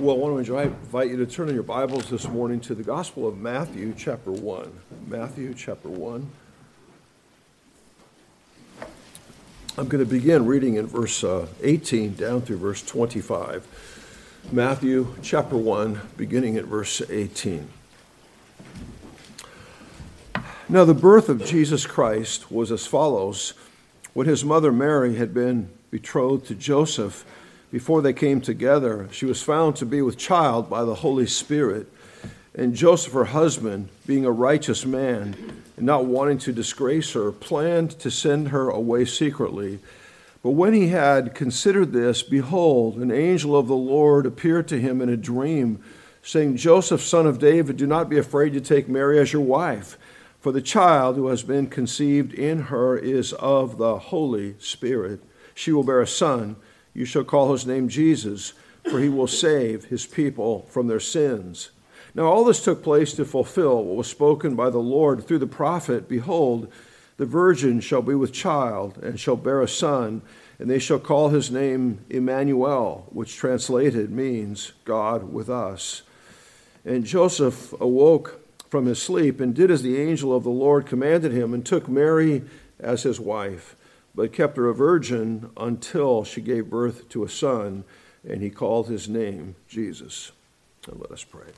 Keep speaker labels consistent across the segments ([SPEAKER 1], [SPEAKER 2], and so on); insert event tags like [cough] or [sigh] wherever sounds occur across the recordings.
[SPEAKER 1] Well, I want to invite you to turn in your Bibles this morning to the Gospel of Matthew, chapter 1. Matthew, chapter 1. I'm going to begin reading in verse uh, 18 down through verse 25. Matthew, chapter 1, beginning at verse 18. Now, the birth of Jesus Christ was as follows. When his mother Mary had been betrothed to Joseph, before they came together, she was found to be with child by the Holy Spirit. And Joseph, her husband, being a righteous man and not wanting to disgrace her, planned to send her away secretly. But when he had considered this, behold, an angel of the Lord appeared to him in a dream, saying, Joseph, son of David, do not be afraid to take Mary as your wife, for the child who has been conceived in her is of the Holy Spirit. She will bear a son you shall call his name Jesus, for he will save his people from their sins. Now, all this took place to fulfill what was spoken by the Lord through the prophet Behold, the virgin shall be with child and shall bear a son, and they shall call his name Emmanuel, which translated means God with us. And Joseph awoke from his sleep and did as the angel of the Lord commanded him, and took Mary as his wife but kept her a virgin until she gave birth to a son, and he called his name Jesus. And let us pray.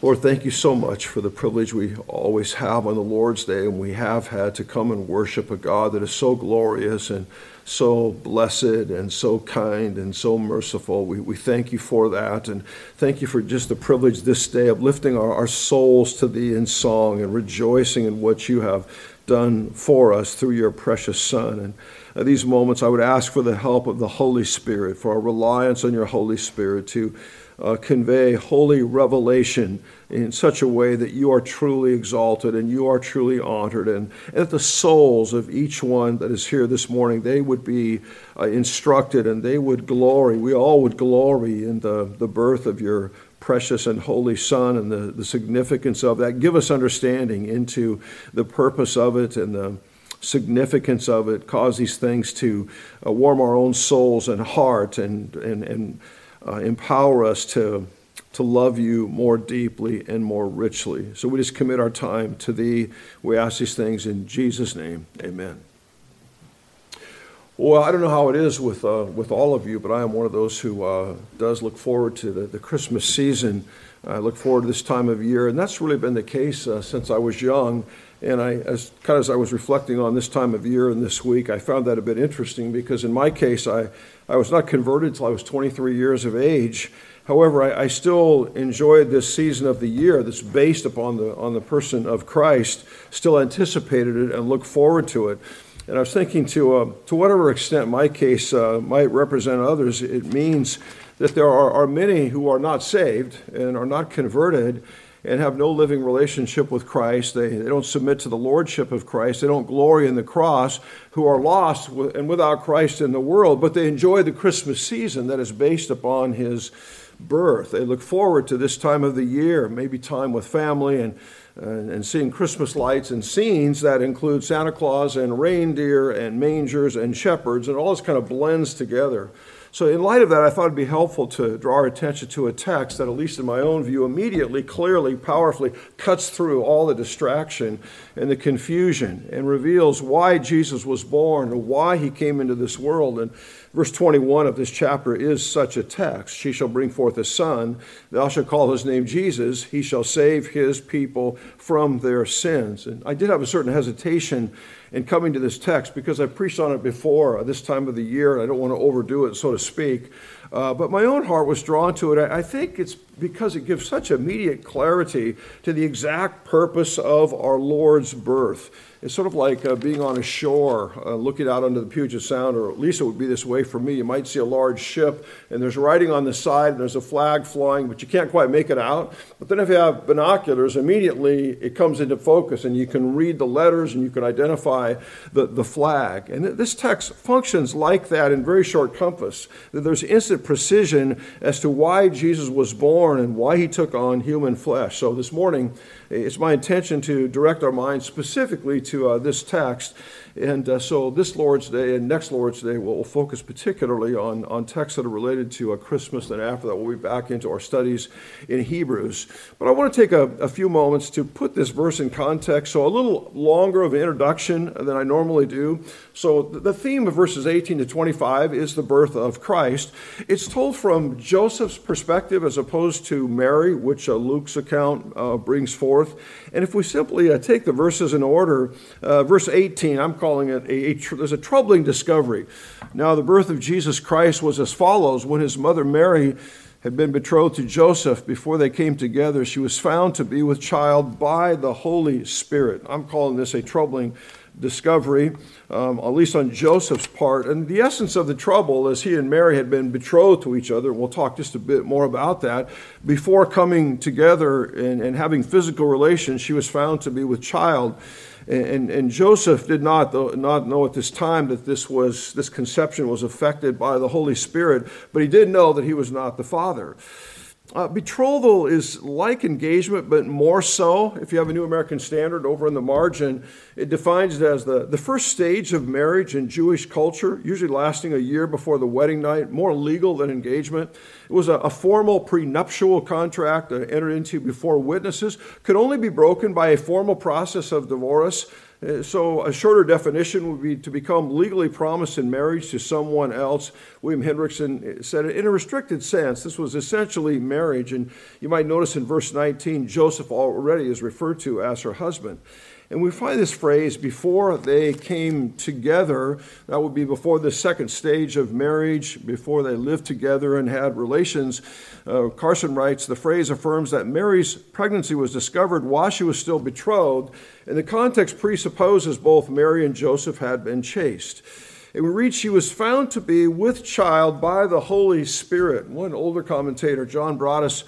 [SPEAKER 1] Lord, thank you so much for the privilege we always have on the Lord's Day, and we have had to come and worship a God that is so glorious and so blessed and so kind and so merciful. We, we thank you for that, and thank you for just the privilege this day of lifting our, our souls to thee in song and rejoicing in what you have done for us through your precious Son. And at these moments, I would ask for the help of the Holy Spirit, for our reliance on your Holy Spirit to uh, convey holy revelation in such a way that you are truly exalted and you are truly honored, and, and that the souls of each one that is here this morning, they would be uh, instructed and they would glory. We all would glory in the, the birth of your precious and holy Son and the, the significance of that. Give us understanding into the purpose of it and the significance of it. Cause these things to uh, warm our own souls and heart and, and, and uh, empower us to, to love you more deeply and more richly. So we just commit our time to thee. We ask these things in Jesus' name. Amen. Well, I don't know how it is with, uh, with all of you, but I am one of those who uh, does look forward to the, the Christmas season. I look forward to this time of year, and that's really been the case uh, since I was young. And I, as kind of as I was reflecting on this time of year and this week, I found that a bit interesting because in my case, I, I was not converted until I was 23 years of age. However, I, I still enjoyed this season of the year that's based upon the, on the person of Christ, still anticipated it and look forward to it. And I was thinking to, uh, to whatever extent my case uh, might represent others, it means that there are, are many who are not saved and are not converted and have no living relationship with Christ. They, they don't submit to the lordship of Christ. They don't glory in the cross, who are lost and without Christ in the world, but they enjoy the Christmas season that is based upon his birth. They look forward to this time of the year, maybe time with family and and, and seeing Christmas lights and scenes that include Santa Claus and reindeer and mangers and shepherds, and all this kind of blends together. So, in light of that, I thought it'd be helpful to draw our attention to a text that, at least in my own view, immediately, clearly, powerfully cuts through all the distraction and the confusion and reveals why Jesus was born and why he came into this world. And Verse 21 of this chapter is such a text. She shall bring forth a son. Thou shalt call his name Jesus. He shall save his people from their sins. And I did have a certain hesitation in coming to this text because I preached on it before this time of the year, and I don't want to overdo it, so to speak. Uh, but my own heart was drawn to it. I, I think it's because it gives such immediate clarity to the exact purpose of our Lord's birth. It's sort of like uh, being on a shore uh, looking out onto the Puget Sound, or at least it would be this way for me. You might see a large ship, and there's writing on the side, and there's a flag flying, but you can't quite make it out. But then if you have binoculars, immediately it comes into focus, and you can read the letters and you can identify the, the flag. And this text functions like that in very short compass. That there's instant precision as to why Jesus was born and why he took on human flesh. So this morning, it's my intention to direct our minds specifically to uh, this text And uh, so this Lord's Day and next Lord's Day will focus particularly on, on texts that are related to uh, Christmas. And after that, we'll be back into our studies in Hebrews. But I want to take a, a few moments to put this verse in context. So a little longer of an introduction than I normally do. So the theme of verses 18 to 25 is the birth of Christ. It's told from Joseph's perspective as opposed to Mary, which uh, Luke's account uh, brings forth. And if we simply uh, take the verses in order, uh, verse 18, I'm calling it a, a tr- there's a troubling discovery. Now, the birth of Jesus Christ was as follows when his mother Mary had been betrothed to Joseph before they came together, she was found to be with child by the Holy Spirit. I'm calling this a troubling discovery, um, at least on Joseph's part. And the essence of the trouble is he and Mary had been betrothed to each other. We'll talk just a bit more about that. Before coming together and, and having physical relations, she was found to be with child. And, and, Joseph did not, not know at this time that this, was, this conception was affected by the Holy Spirit, but he did know that he was not the father. Uh, betrothal is like engagement, but more so. If you have a New American Standard over in the margin, it defines it as the, the first stage of marriage in Jewish culture, usually lasting a year before the wedding night, more legal than engagement. It was a, a formal prenuptial contract entered into before witnesses, could only be broken by a formal process of divorce. Uh, so, a shorter definition would be to become legally promised in marriage to someone else. William Hendriksen said it in a restricted sense. This was essentially marriage. And you might notice in verse 19, Joseph already is referred to as her husband. And we find this phrase before they came together. That would be before the second stage of marriage, before they lived together and had relations. Uh, Carson writes the phrase affirms that Mary's pregnancy was discovered while she was still betrothed, and the context presupposes both Mary and Joseph had been chaste. And we read she was found to be with child by the Holy Spirit. One older commentator, John Broadus,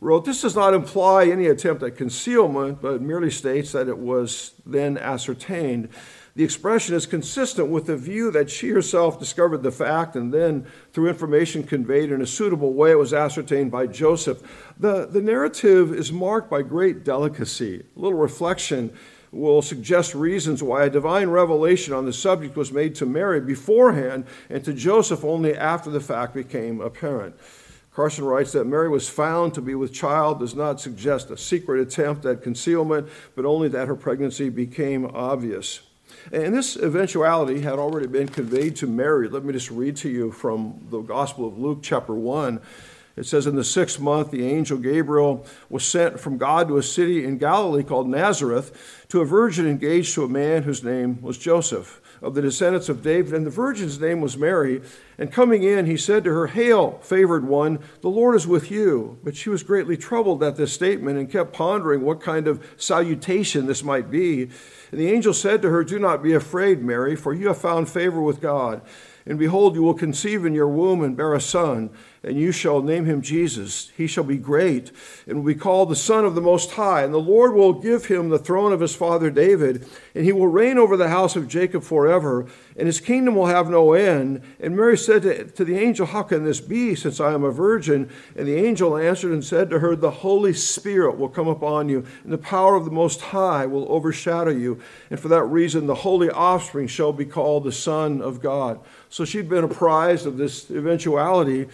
[SPEAKER 1] wrote, This does not imply any attempt at concealment, but merely states that it was then ascertained. The expression is consistent with the view that she herself discovered the fact and then, through information conveyed in a suitable way, it was ascertained by Joseph. The, the narrative is marked by great delicacy. A little reflection will suggest reasons why a divine revelation on the subject was made to Mary beforehand and to Joseph only after the fact became apparent. Carson writes that Mary was found to be with child does not suggest a secret attempt at concealment, but only that her pregnancy became obvious. And this eventuality had already been conveyed to Mary. Let me just read to you from the Gospel of Luke, chapter 1. It says, In the sixth month, the angel Gabriel was sent from God to a city in Galilee called Nazareth to a virgin engaged to a man whose name was Joseph of the descendants of David, and the virgin's name was Mary. And coming in, he said to her, Hail, favored one, the Lord is with you. But she was greatly troubled at this statement and kept pondering what kind of salutation this might be. And the angel said to her, Do not be afraid, Mary, for you have found favor with God. And behold, you will conceive in your womb and bear a son and you shall name him Jesus. He shall be great and will be called the Son of the Most High. And the Lord will give him the throne of his father David, and he will reign over the house of Jacob forever, and his kingdom will have no end. And Mary said to, the angel, How can this be, since I am a virgin? And the angel answered and said to her, The Holy Spirit will come upon you, and the power of the Most High will overshadow you. And for that reason, the holy offspring shall be called the Son of God. So she'd been apprised of this eventuality.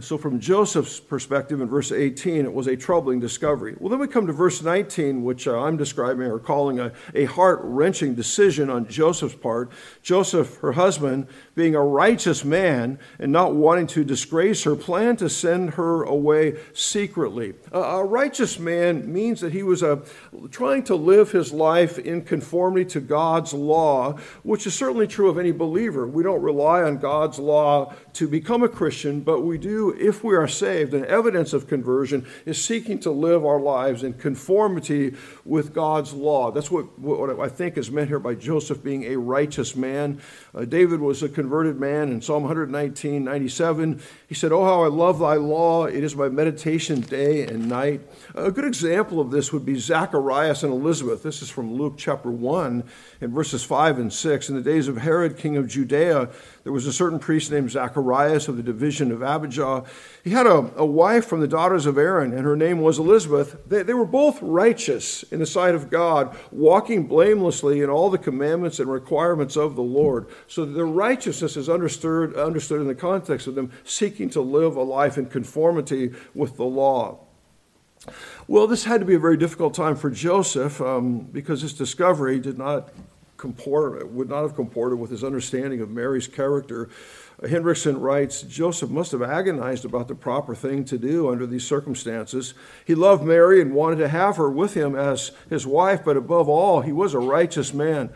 [SPEAKER 1] So, from Joseph's perspective in verse 18, it was a troubling discovery. Well, then we come to verse 19, which uh, I'm describing or calling a, a heart wrenching decision on Joseph's part. Joseph, her husband, being a righteous man and not wanting to disgrace her, planned to send her away secretly. A righteous man means that he was uh, trying to live his life in conformity to God's law, which is certainly true of any believer. We don't rely on God's law to become a Christian, but we do if we are saved, and evidence of conversion is seeking to live our lives in conformity with God's law. That's what, what I think is meant here by Joseph being a righteous man. Uh, David was a converted man in Psalm 119, 97. He said, Oh, how I love thy law. It is my meditation day and night. A good example of this would be Zacharias and Elizabeth. This is from Luke chapter 1 in verses 5 and 6. In the days of Herod, king of Judea, There was a certain priest named Zacharias of the division of Abijah. He had a, a wife from the daughters of Aaron, and her name was Elizabeth. They, they were both righteous in the sight of God, walking blamelessly in all the commandments and requirements of the Lord. So their righteousness is understood, understood in the context of them seeking to live a life in conformity with the law. Well, this had to be a very difficult time for Joseph um, because this discovery did not comport, would not have comported with his understanding of Mary's character. Hendriksen writes Joseph must have agonized about the proper thing to do under these circumstances. He loved Mary and wanted to have her with him as his wife, but above all, he was a righteous man.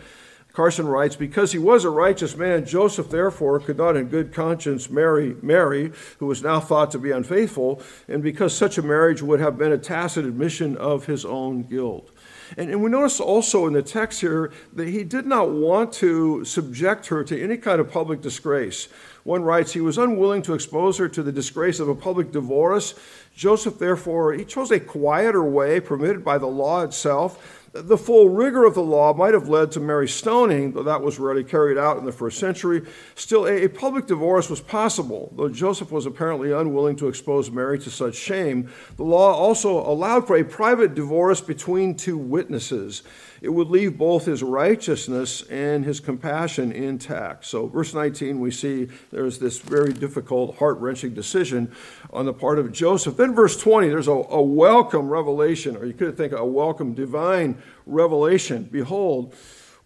[SPEAKER 1] Carson writes, because he was a righteous man, Joseph therefore could not in good conscience marry Mary, who was now thought to be unfaithful, and because such a marriage would have been a tacit admission of his own guilt. And, and we notice also in the text here that he did not want to subject her to any kind of public disgrace. One writes, he was unwilling to expose her to the disgrace of a public divorce. Joseph, therefore, he chose a quieter way permitted by the law itself the full rigor of the law might have led to Mary's stoning, though that was rarely carried out in the first century. Still, a, public divorce was possible, though Joseph was apparently unwilling to expose Mary to such shame. The law also allowed for a private divorce between two witnesses it would leave both his righteousness and his compassion intact. So, verse 19, we see there's this very difficult, heart wrenching decision on the part of Joseph. Then, verse 20, there's a, a welcome revelation, or you could think a welcome divine revelation. Behold,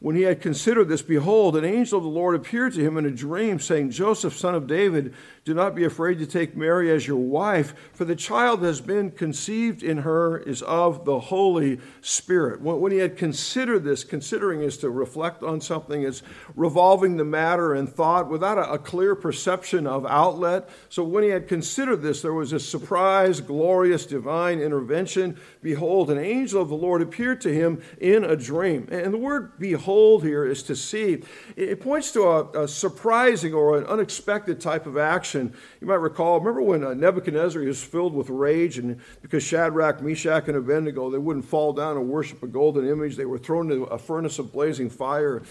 [SPEAKER 1] when he had considered this, behold, an angel of the Lord appeared to him in a dream, saying, Joseph, son of David, do not be afraid to take Mary as your wife, for the child that has been conceived in her is of the Holy Spirit. When he had considered this, considering is to reflect on something, is revolving the matter in thought without a, clear perception of outlet. So when he had considered this, there was a surprise, glorious, divine intervention. Behold, an angel of the Lord appeared to him in a dream. And the word behold here is to see. It points to a, a surprising or an unexpected type of action. You might recall, remember when uh, Nebuchadnezzar was filled with rage, and because Shadrach, Meshach, and Abednego, they wouldn't fall down and worship a golden image, they were thrown into a furnace of blazing fire.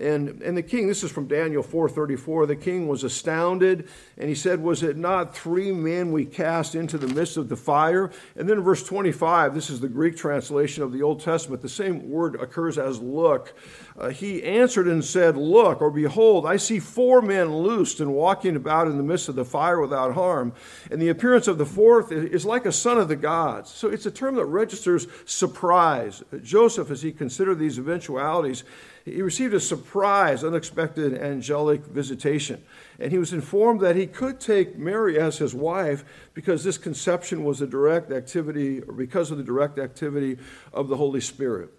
[SPEAKER 1] And, and the king, this is from Daniel 4.34, the king was astounded, and he said, was it not three men we cast into the midst of the fire? And then verse 25, this is the Greek translation of the Old Testament, the same word occurs as look. Uh, he answered and said, Look, or behold, I see four men loosed and walking about in the midst of the fire without harm. And the appearance of the fourth is like a son of the gods. So it's a term that registers surprise. Joseph, as he considered these eventualities, he received a surprise, unexpected angelic visitation. And he was informed that he could take Mary as his wife because this conception was a direct activity, or because of the direct activity of the Holy Spirit.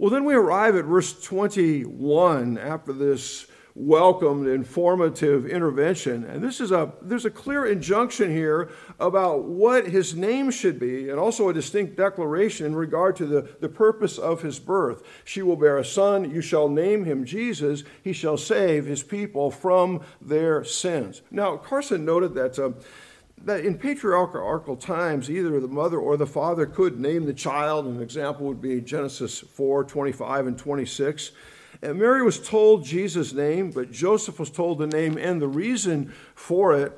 [SPEAKER 1] Well, then we arrive at verse 21 after this welcomed informative intervention. And this is a there's a clear injunction here about what his name should be and also a distinct declaration in regard to the, the purpose of his birth. She will bear a son. You shall name him jesus. He shall save his people from their sins. Now carson noted that uh, that in patriarchal times, either the mother or the father could name the child. An example would be Genesis 4 25 and 26. And Mary was told Jesus' name, but Joseph was told the name and the reason for it.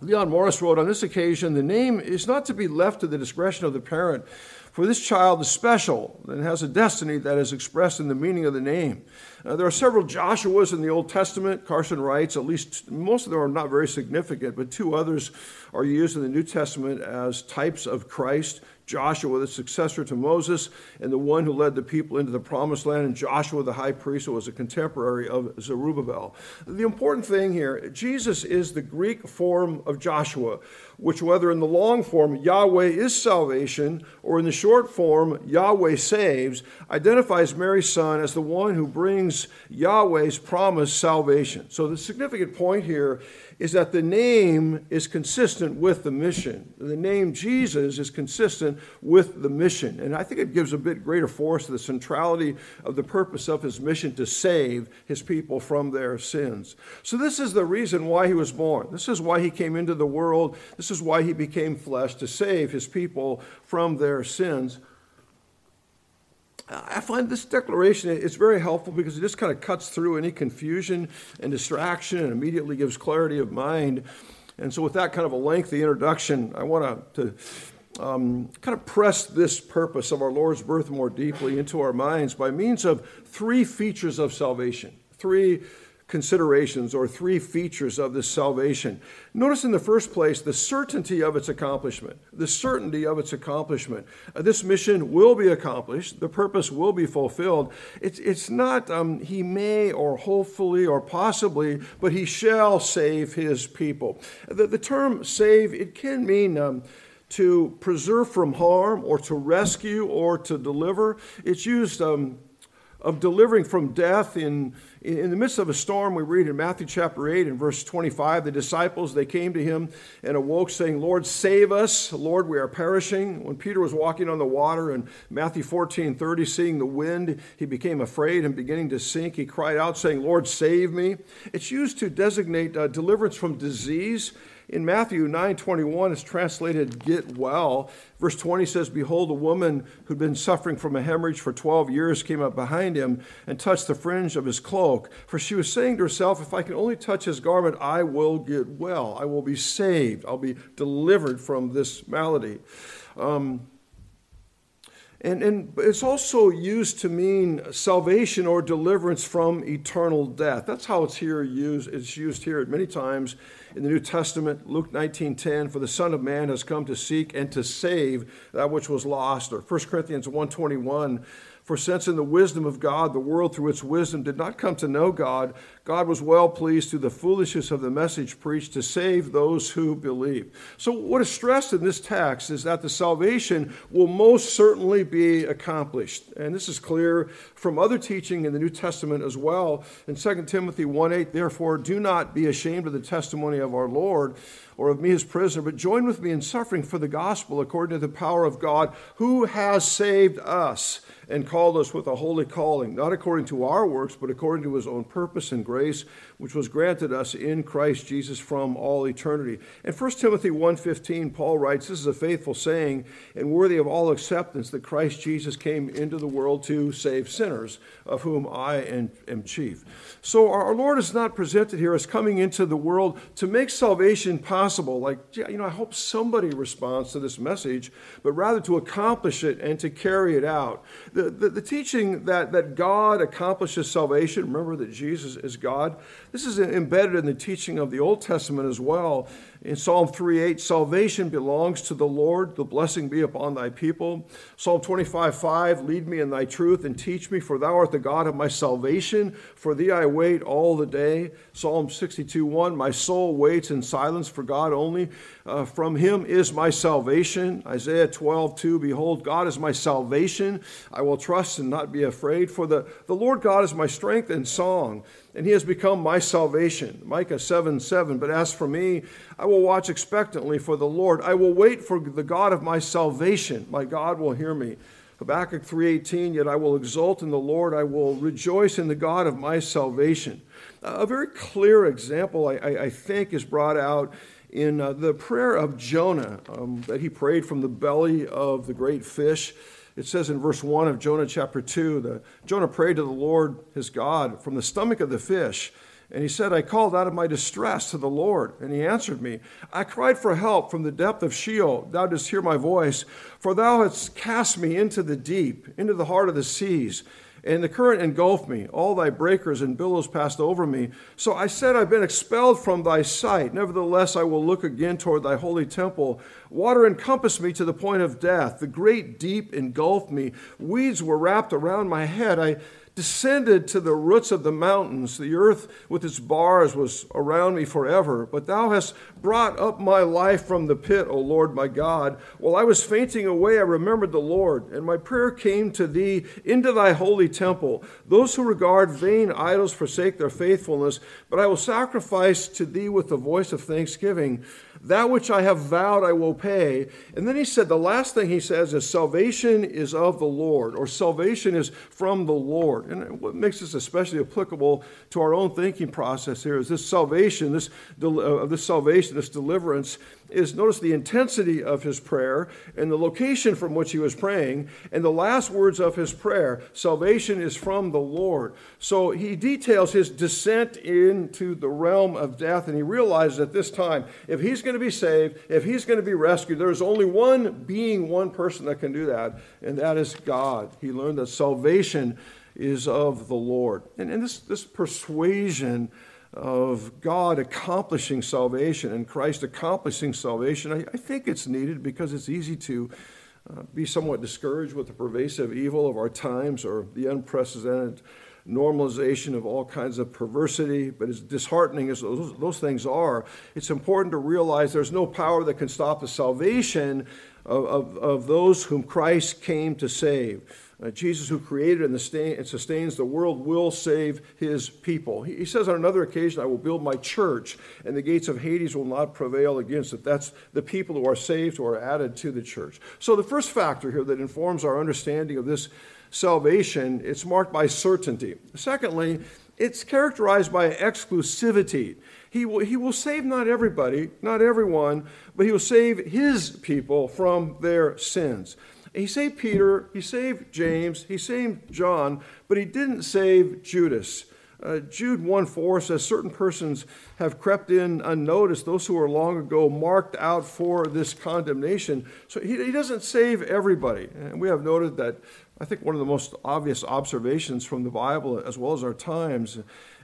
[SPEAKER 1] Leon Morris wrote on this occasion the name is not to be left to the discretion of the parent, for this child is special and has a destiny that is expressed in the meaning of the name. Uh, there are several Joshuas in the Old Testament, Carson writes, at least most of them are not very significant, but two others are used in the New Testament as types of Christ. Joshua, the successor to Moses, and the one who led the people into the promised land, and Joshua, the high priest, who was a contemporary of Zerubbabel. The important thing here Jesus is the Greek form of Joshua, which, whether in the long form, Yahweh is salvation, or in the short form, Yahweh saves, identifies Mary's son as the one who brings Yahweh's promised salvation. So the significant point here is that the name is consistent with the mission. The name Jesus is consistent with the mission. And I think it gives a bit greater force to the centrality of the purpose of his mission to save his people from their sins. So, this is the reason why he was born. This is why he came into the world. This is why he became flesh to save his people from their sins. I find this declaration is very helpful because it just kind of cuts through any confusion and distraction and immediately gives clarity of mind. And so, with that kind of a lengthy introduction, I want to um, kind of press this purpose of our Lord's birth more deeply into our minds by means of three features of salvation. Three considerations or three features of this salvation. Notice in the first place the certainty of its accomplishment. The certainty of its accomplishment. Uh, this mission will be accomplished, the purpose will be fulfilled. It's, it's not um, he may or hopefully or possibly, but he shall save his people. The, the term save, it can mean. Um, to preserve from harm or to rescue or to deliver. It's used um, of delivering from death in, in the midst of a storm we read in matthew chapter 8 and verse 25 the disciples they came to him and awoke saying lord save us. Lord we are perishing. When peter was walking on the water in matthew 14 30 seeing the wind he became afraid and beginning to sink he cried out saying lord save me. It's used to designate uh, deliverance from disease in Matthew 9:21 it's translated get well. Verse 20 says behold a woman who'd been suffering from a hemorrhage for 12 years came up behind him and touched the fringe of his cloak for she was saying to herself if I can only touch his garment I will get well. I will be saved. I'll be delivered from this malady. Um, and, and it's also used to mean salvation or deliverance from eternal death. That's how it's here used. It's used here many times in the New Testament. Luke 19:10, for the Son of Man has come to seek and to save that which was lost. Or 1 Corinthians 121, for since in the wisdom of God, the world through its wisdom did not come to know God, God was well pleased through the foolishness of the message preached to save those who believe. So, what is stressed in this text is that the salvation will most certainly be accomplished. And this is clear from other teaching in the New Testament as well. In 2 Timothy 1 8, therefore, do not be ashamed of the testimony of our Lord or of me as prisoner, but join with me in suffering for the gospel according to the power of God who has saved us and called us with a holy calling, not according to our works, but according to his own purpose and grace, which was granted us in Christ Jesus from all eternity. In 1 Timothy 1:15, Paul writes, This is a faithful saying and worthy of all acceptance that Christ Jesus came into the world to save sinners, of whom I am chief. So our Lord is not presented here as coming into the world to make salvation possible. Like, you know, I hope somebody responds to this message, but rather to accomplish it and to carry it out. The, the, teaching that, that God accomplishes salvation, remember that Jesus is God, this is embedded in the teaching of the Old Testament as well. In Psalm 3:8, salvation belongs to the Lord, the blessing be upon thy people. Psalm 25:5, lead me in thy truth and teach me, for thou art the God of my salvation. For thee I wait all the day. Psalm 62:1, my soul waits in silence for God only. Uh, from him is my salvation. Isaiah 12:2, behold, God is my salvation. I will trust and not be afraid, for the, the Lord God is my strength and song and he has become my salvation. Micah 7 7. But as for me, I will watch expectantly for the Lord. I will wait for the God of my salvation. My God will hear me. Habakkuk 3:18 yet I will exult in the Lord I will rejoice in the God of my salvation. A very clear example I, I think is brought out in uh, the prayer of Jonah um, that he prayed from the belly of the great fish. It says in verse 1 of Jonah chapter 2 that Jonah prayed to the Lord his God from the stomach of the fish. And he said, I called out of my distress to the Lord, and he answered me. I cried for help from the depth of Sheol. Thou didst hear my voice, for thou hast cast me into the deep, into the heart of the seas and the current engulfed me. All thy breakers and billows passed over me. So I said, I've been expelled from thy sight. Nevertheless, I will look again toward thy holy temple. Water encompassed me to the point of death. The great deep engulfed me. Weeds were wrapped around my head. I descended to the roots of the mountains. The earth with its bars was around me forever. But thou hast brought up my life from the pit, O Lord my God. While I was fainting away, I remembered the Lord, and my prayer came to thee into thy holy temple. Those who regard vain idols forsake their faithfulness, but I will sacrifice to thee with the voice of thanksgiving. That which I have vowed I will pay. And then he said, the last thing he says is, Salvation is of the Lord, or salvation is from the Lord. And what makes this especially applicable to our own thinking process here is this salvation, this, uh, this salvation, this deliverance is notice the intensity of his prayer and the location from which he was praying and the last words of his prayer salvation is from the lord. So he details his descent into the realm of death and he realizes at this time if he's going to be saved if he's going to be rescued there's only one being one person that can do that and that is god. He learned that salvation is of the lord. And, and this, this persuasion of God accomplishing salvation and Christ accomplishing salvation, I, I think it's needed because it's easy to uh, be somewhat discouraged with the pervasive evil of our times or the unprecedented normalization of all kinds of perversity. But as disheartening as those, those things are, it's important to realize there's no power that can stop the salvation of, of, of those whom Christ came to save. Uh, Jesus, who created and, and, sustains the world, will save his people. He, he, says on another occasion, I will build my church, and the gates of Hades will not prevail against it. That's the people who are saved are added to the church. So, the first factor here that informs our understanding of this salvation, it's marked by certainty. Secondly, it's characterized by exclusivity. He will, he will save not everybody, not everyone, but he will save his people from their sins. He saved Peter, he saved James, he saved John, but he didn't save Judas. Uh, Jude 1 4 says, Certain persons have crept in unnoticed, those who were long ago marked out for this condemnation. So he, he doesn't save everybody. And we have noted that I think one of the most obvious observations from the Bible, as well as our times,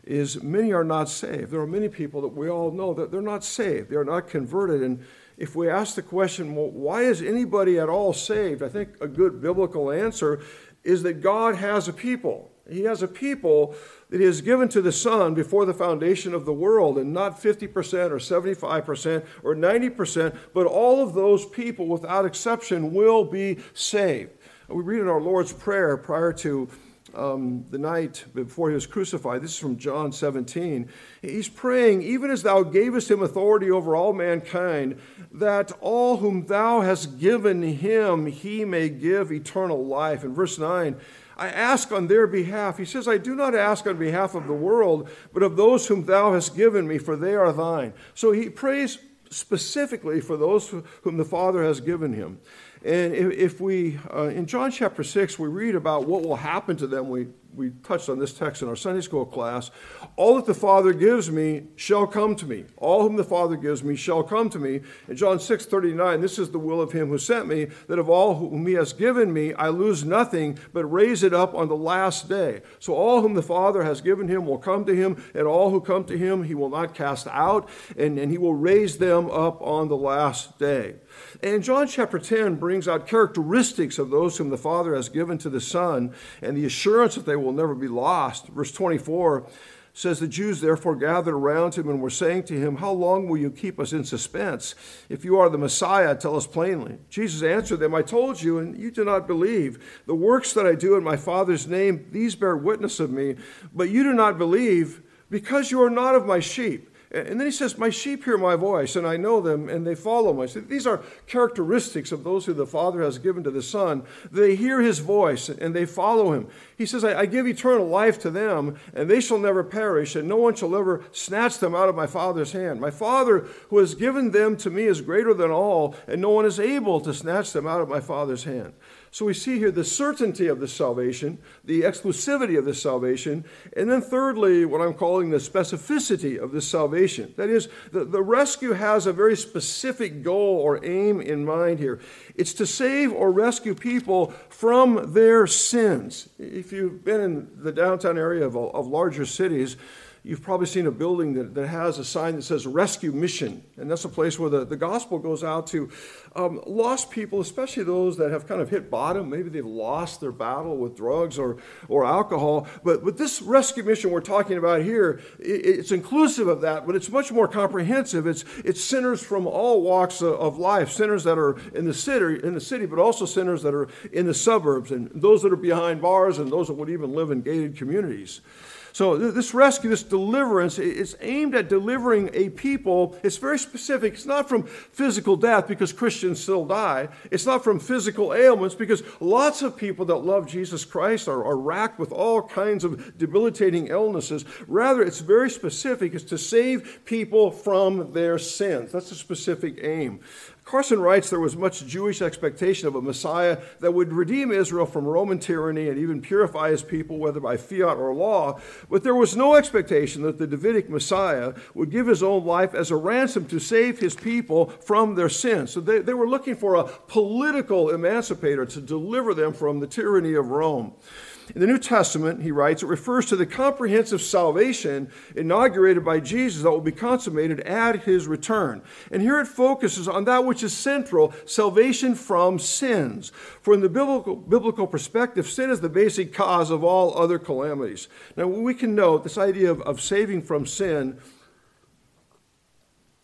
[SPEAKER 1] is many are not saved. There are many people that we all know that they're not saved, they are not converted. And if we ask the question, well, why is anybody at all saved? I think a good biblical answer is that God has a people. He has a people that He has given to the Son before the foundation of the world, and not 50% or 75% or 90%, but all of those people, without exception, will be saved. We read in our Lord's Prayer prior to um, the night before he was crucified. This is from John 17. He's praying, even as thou gavest him authority over all mankind, that all whom thou hast given him, he may give eternal life. In verse 9, I ask on their behalf. He says, I do not ask on behalf of the world, but of those whom thou hast given me, for they are thine. So he prays specifically for those whom the Father has given him. And if we, uh, in John chapter 6, we read about what will happen to them. We, we touched on this text in our Sunday school class. All that the Father gives me shall come to me. All whom the Father gives me shall come to me. In John 6 39, this is the will of him who sent me, that of all whom he has given me, I lose nothing, but raise it up on the last day. So all whom the Father has given him will come to him, and all who come to him he will not cast out, and, and he will raise them up on the last day. And John chapter 10 brings out characteristics of those whom the Father has given to the Son and the assurance that they will never be lost. Verse 24 says the Jews therefore gathered around him and were saying to him, How long will you keep us in suspense? If you are the Messiah, tell us plainly. Jesus answered them, I told you, and you do not believe. The works that I do in my Father's name, these bear witness of me, but you do not believe because you are not of my sheep. And then he says, My sheep hear my voice, and I know them, and they follow me. So these are characteristics of those who the Father has given to the Son. They hear his voice, and they follow him. He says, I, I give eternal life to them, and they shall never perish, and no one shall ever snatch them out of my Father's hand. My Father, who has given them to me, is greater than all, and no one is able to snatch them out of my Father's hand. So we see here the certainty of this salvation, the exclusivity of this salvation, and then thirdly, what I'm calling the specificity of this salvation. That is, the, the rescue has a very specific goal or aim in mind here. It's to save or rescue people from their sins. If you've been in the downtown area of, of larger cities, You've probably seen a building that, that has a sign that says Rescue Mission, and that's a place where the, the gospel goes out to um, lost people, especially those that have kind of hit bottom. Maybe they've lost their battle with drugs or, or alcohol. But with this rescue mission we're talking about here, it, it's inclusive of that, but it's much more comprehensive. It's, it's sinners from all walks of life, sinners that are in the city, in the city, but also sinners that are in the suburbs, and those that are behind bars, and those that would even live in gated communities. So this rescue, this deliverance, is aimed at delivering a people. It's very specific. It's not from physical death because Christians still die. It's not from physical ailments because lots of people that love Jesus Christ are, are racked with all kinds of debilitating illnesses. Rather, it's very specific. It's to save people from their sins. That's a specific aim. Carson writes there was much Jewish expectation of a Messiah that would redeem Israel from Roman tyranny and even purify his people, whether by fiat or law. But there was no expectation that the Davidic Messiah would give his own life as a ransom to save his people from their sins. So they, they were looking for a political emancipator to deliver them from the tyranny of Rome. In the New Testament, he writes, it refers to the comprehensive salvation inaugurated by Jesus that will be consummated at his return. And here it focuses on that which is central salvation from sins. For in the biblical, biblical perspective, sin is the basic cause of all other calamities. Now, we can note this idea of, of saving from sin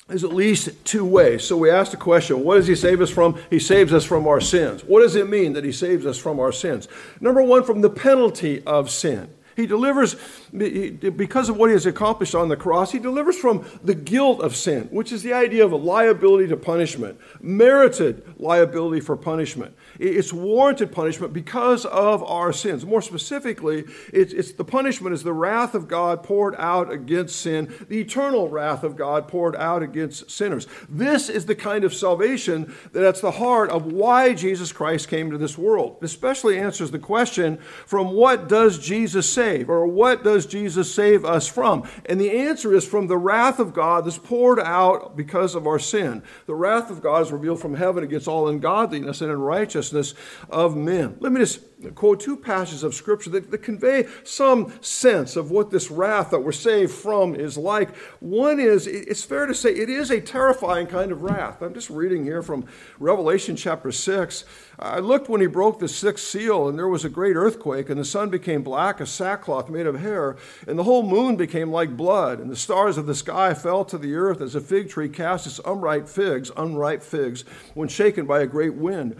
[SPEAKER 1] is at least two ways. So we ask the question what does he save us from? He saves us from our sins. What does it mean that he saves us from our sins? Number one, from the penalty of sin. He delivers, because of what he has accomplished on the cross, he delivers from the guilt of sin, which is the idea of a liability to punishment, merited liability for punishment. It's warranted punishment because of our sins. More specifically, it's, it's the punishment is the wrath of God poured out against sin, the eternal wrath of God poured out against sinners. This is the kind of salvation that's the heart of why Jesus Christ came to this world. Especially answers the question from what does Jesus say? Save? Or what does Jesus save us from? And the answer is from the wrath of God that's poured out because of our sin. The wrath of God is revealed from heaven against all ungodliness and unrighteousness of men. Let me just quote two passages of Scripture that, that convey some sense of what this wrath that we're saved from is like. One is, it's fair to say, it is a terrifying kind of wrath. I'm just reading here from Revelation chapter 6. I looked when he broke the sixth seal, and there was a great earthquake, and the sun became black as sackcloth made of hair, and the whole moon became like blood, and the stars of the sky fell to the earth as a fig tree casts its unripe figs, unripe figs, when shaken by a great wind.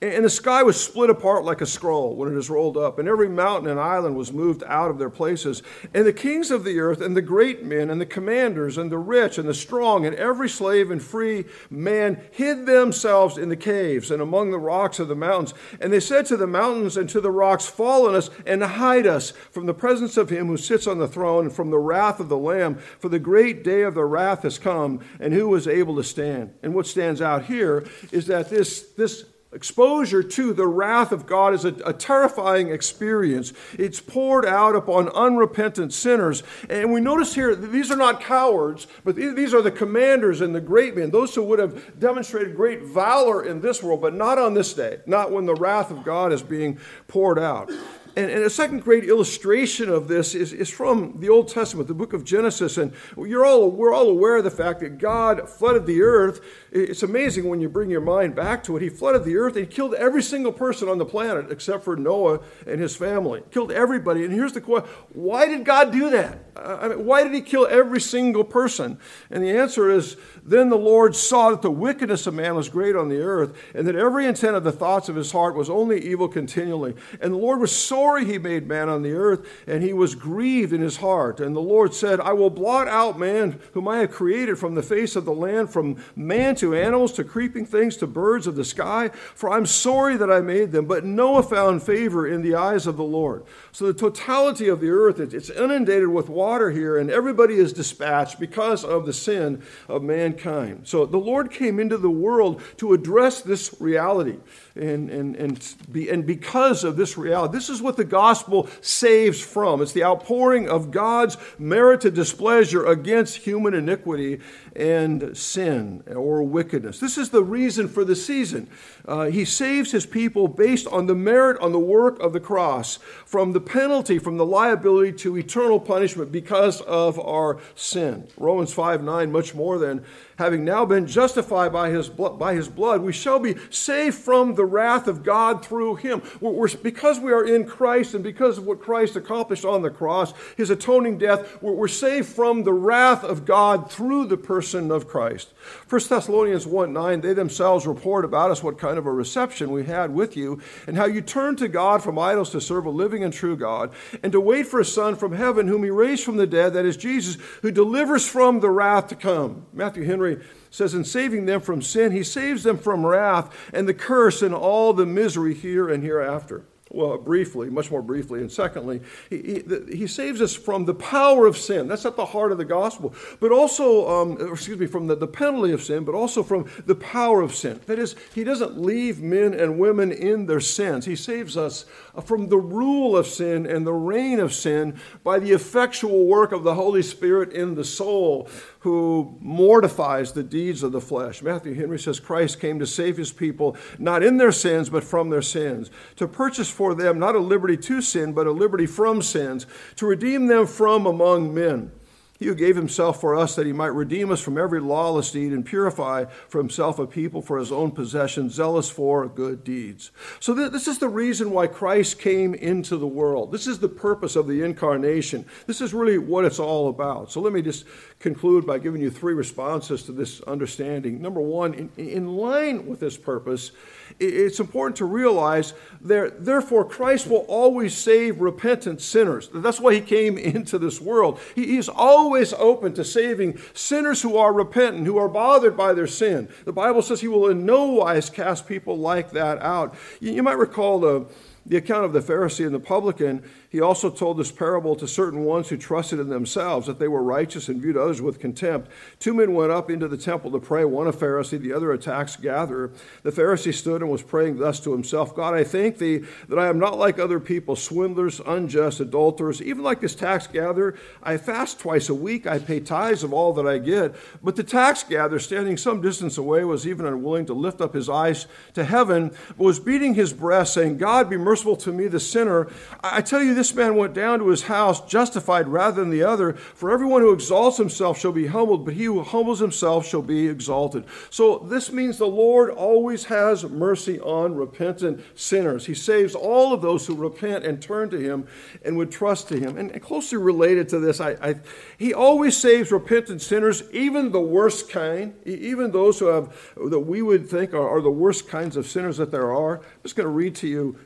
[SPEAKER 1] And the sky was split apart like a scroll when it is rolled up, and every mountain and island was moved out of their places. And the kings of the earth, and the great men, and the commanders, and the rich, and the strong, and every slave and free man hid themselves in the caves and among the rocks of the mountains. And they said to the mountains and to the rocks, Fall on us and hide us from the presence of him who sits on the throne and from the wrath of the Lamb. For the great day of the wrath has come, and who is able to stand? And what stands out here is that this, this Exposure to the wrath of God is a, a, terrifying experience. It's poured out upon unrepentant sinners. And we notice here these are not cowards, but these are the commanders and the great men, those who would have demonstrated great valor in this world, but not on this day, not when the wrath of God is being poured out. And, and, a second great illustration of this is, is from the Old Testament, the book of Genesis. And you're all, we're all aware of the fact that God flooded the earth. It's amazing when you bring your mind back to it. He flooded the earth and he killed every single person on the planet except for Noah and his family. Killed everybody. And here's the question why did God do that? I mean, why did he kill every single person? And the answer is then the Lord saw that the wickedness of man was great on the earth, and that every intent of the thoughts of his heart was only evil continually. And the Lord was sorry he made man on the earth, and he was grieved in his heart. And the Lord said, I will blot out man whom I have created from the face of the land, from man to animals to creeping things to birds of the sky, for I'm sorry that I made them. But Noah found favor in the eyes of the Lord. So the totality of the earth, it's inundated with water here, and everybody is dispatched because of the sin of mankind. So the Lord came into the world to address this reality. And, and, and, be, and because of this reality, this is what the gospel saves from. It's the outpouring of God's merited displeasure against human iniquity and sin or wickedness. This is the reason for the season. Uh, he saves his people based on the merit, on the work of the cross, from the penalty, from the liability to eternal punishment because of our sin. Romans 5 9, much more than having now been justified by his, blood, by his blood, we shall be saved from the wrath of God through him. We're, we're, because we are in Christ and because of what Christ accomplished on the cross, his atoning death, we're, we're saved from the wrath of God through the person of Christ. 1 Thessalonians 1 9, they themselves report about us what kind of a reception we had with you and how you turned to God from idols to serve a living and true God and to wait for a Son from heaven whom he raised from the dead, that is Jesus, who delivers from the wrath to come. Matthew Henry says, In saving them from sin, he saves them from wrath and the curse and all the misery here and hereafter. Well, briefly, much more briefly. And secondly, he, he, he, saves us from the power of sin. That's at the heart of the gospel. But also, um, excuse me, from the, the penalty of sin, but also from the power of sin. That is, he doesn't leave men and women in their sins. He saves us from the rule of sin and the reign of sin by the effectual work of the Holy Spirit in the soul who mortifies the deeds of the flesh. Matthew Henry says Christ came to save his people not in their sins, but from their sins, to purchase for them not a liberty to sin, but a liberty from sins, to redeem them from among men. He who gave himself for us that he might redeem us from every lawless deed and purify for himself a people for his own possession, zealous for good deeds. So, th- this is the reason why Christ came into the world. This is the purpose of the incarnation. This is really what it's all about. So, let me just conclude by giving you three responses to this understanding. Number one, in, in line with this purpose, it's important to realize that therefore Christ will always save repentant sinners. That's why he came [laughs] into this world. He, he's always open to saving sinners who are repentant, who are bothered by their sin. The Bible says he will in no wise cast people like that out. You, you might recall the the account of the Pharisee and the publican, he also told this parable to certain ones who trusted in themselves that they were righteous and viewed others with contempt. Two men went up into the temple to pray, one a Pharisee, the other a tax gatherer. The Pharisee stood and was praying thus to himself God, I thank thee that I am not like other people, swindlers, unjust, adulterers, even like this tax gatherer. I fast twice a week, I pay tithes of all that I get. But the tax gatherer, standing some distance away, was even unwilling to lift up his eyes to heaven, but was beating his breast, saying, God, be merciful to me, the sinner. I tell you, this man went down to his house justified rather than the other. For everyone who exalts himself shall be humbled, but he who humbles himself shall be exalted. So this means the Lord always has mercy on repentant sinners. He saves all of those who repent and turn to him and would trust to him. And closely related to this, I, I, he always saves repentant sinners, even the worst kind, even those who have that we would think are, are the worst kinds of sinners that there are. I'm just going to read to you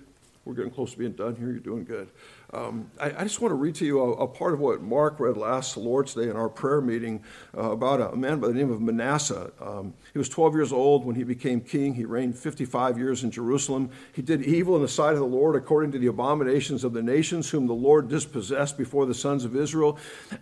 [SPEAKER 1] we're getting close to being done here. You're doing good. Um, I, I, just want to read to you a, a, part of what Mark read last Lord's Day in our prayer meeting uh, about a, man by the name of Manasseh. Um, he was 12 years old when he became king. He reigned 55 years in Jerusalem. He did evil in the sight of the Lord according to the abominations of the nations, whom the Lord dispossessed before the sons of Israel.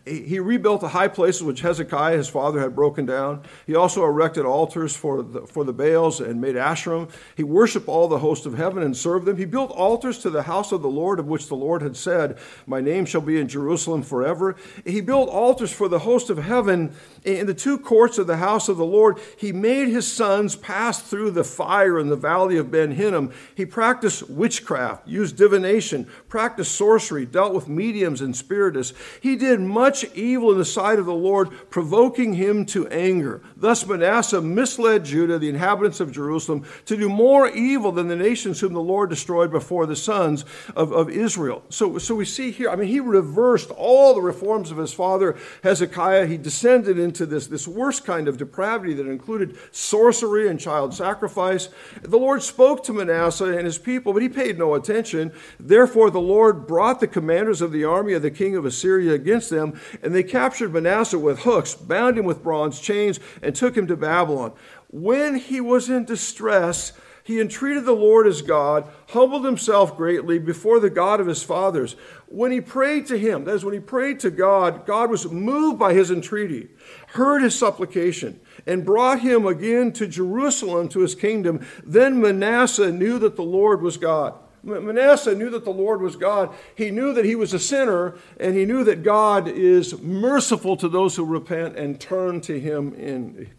[SPEAKER 1] He, he rebuilt the high places which Hezekiah, his father, had broken down. He also erected altars for the, for the Baals and made Asherim. He worshiped all the host of heaven and served them. He built altars to the house of the Lord, of which the Lord had said, My name shall be in Jerusalem forever. He built altars for the host of heaven in the two courts of the house of the Lord. He made his sons pass through the fire in the valley of Ben Hinnom. He practiced witchcraft, used divination, practiced sorcery, dealt with mediums and spiritists. He did much evil in the sight of the Lord, provoking him to anger. Thus Manasseh misled Judah, the inhabitants of Jerusalem, to do more evil than the nations whom the Lord destroyed before the sons of, of Israel. So, so we see here, I mean, he reversed all the reforms of his father Hezekiah. He descended into this, this worst kind of depravity that included sorcery and child sacrifice. The Lord spoke to Manasseh and his people, but he paid no attention. Therefore, the Lord brought the commanders of the army of the king of Assyria against them, and they captured Manasseh with hooks, bound him with bronze chains, and took him to Babylon. When he was in distress, he entreated the Lord as God, humbled himself greatly before the God of his fathers. When he prayed to him, that is, when he prayed to God, God was moved by his entreaty, heard his supplication, and brought him again to Jerusalem to his kingdom. Then Manasseh knew that the Lord was God. Manasseh knew that the Lord was God. He knew that he was a sinner, and he knew that God is merciful to those who repent and turn to him in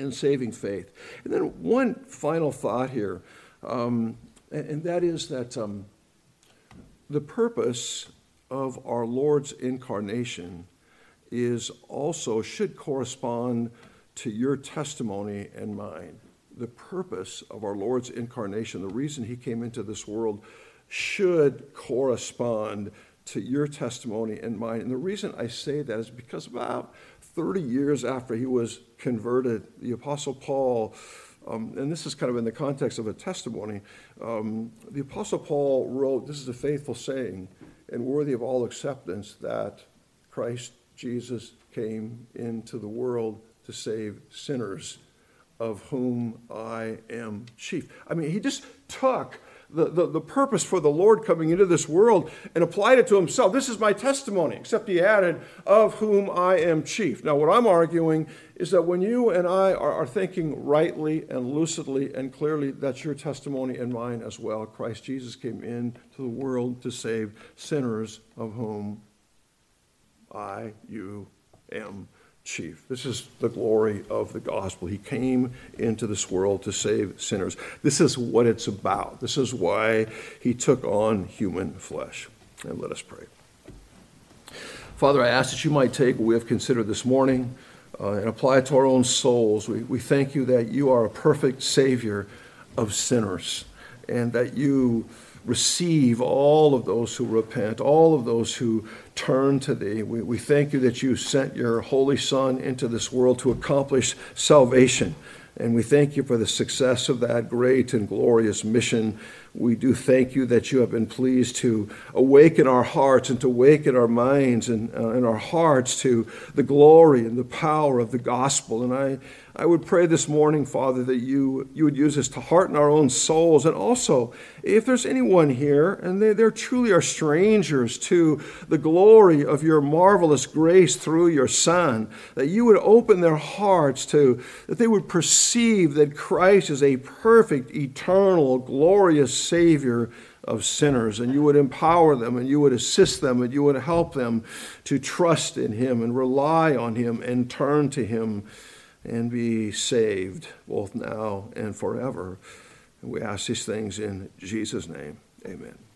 [SPEAKER 1] and saving faith. And then one final thought here, um, and, and, that is that um, the purpose of our Lord's incarnation is also should correspond to your testimony and mine. The purpose of our Lord's incarnation, the reason he came into this world, should correspond to your testimony and mine. And the reason I say that is because about 30 years after he was converted, the Apostle Paul, um, and this is kind of in the context of a testimony, um, the Apostle Paul wrote, This is a faithful saying and worthy of all acceptance that Christ Jesus came into the world to save sinners, of whom I am chief. I mean, he just took the, the, the, purpose for the Lord coming into this world and applied it to himself. This is my testimony, except he added, of whom I am chief. Now, what I'm arguing is that when you and I are, are thinking rightly and lucidly and clearly, that's your testimony and mine as well. Christ Jesus came into the world to save sinners, of whom I, you, am chief. This is the glory of the gospel. He came into this world to save sinners. This is what it's about. This is why he took on human flesh. And let us pray. Father, I ask that you might take what we have considered this morning uh, and apply it to our own souls. We, we thank you that you are a perfect Savior of sinners and that you receive all of those who repent, all of those who turn to thee. We, we thank you that you sent your Holy Son into this world to accomplish salvation. And we thank you for the success of that great and glorious mission we do thank you that you have been pleased to awaken our hearts and to awaken our minds and, uh, and our hearts to the glory and the power of the gospel. And I, I would pray this morning, Father, that you, you would use us to hearten our own souls. And also, if there's anyone here and they, they truly are strangers to the glory of your marvelous grace through your Son, that you would open their hearts to, that they would perceive that Christ is a perfect, eternal, glorious Savior of sinners, and you would empower them, and you would assist them, and you would help them to trust in Him and rely on Him and turn to Him and be saved, both now and forever. And we ask these things in Jesus' name. Amen.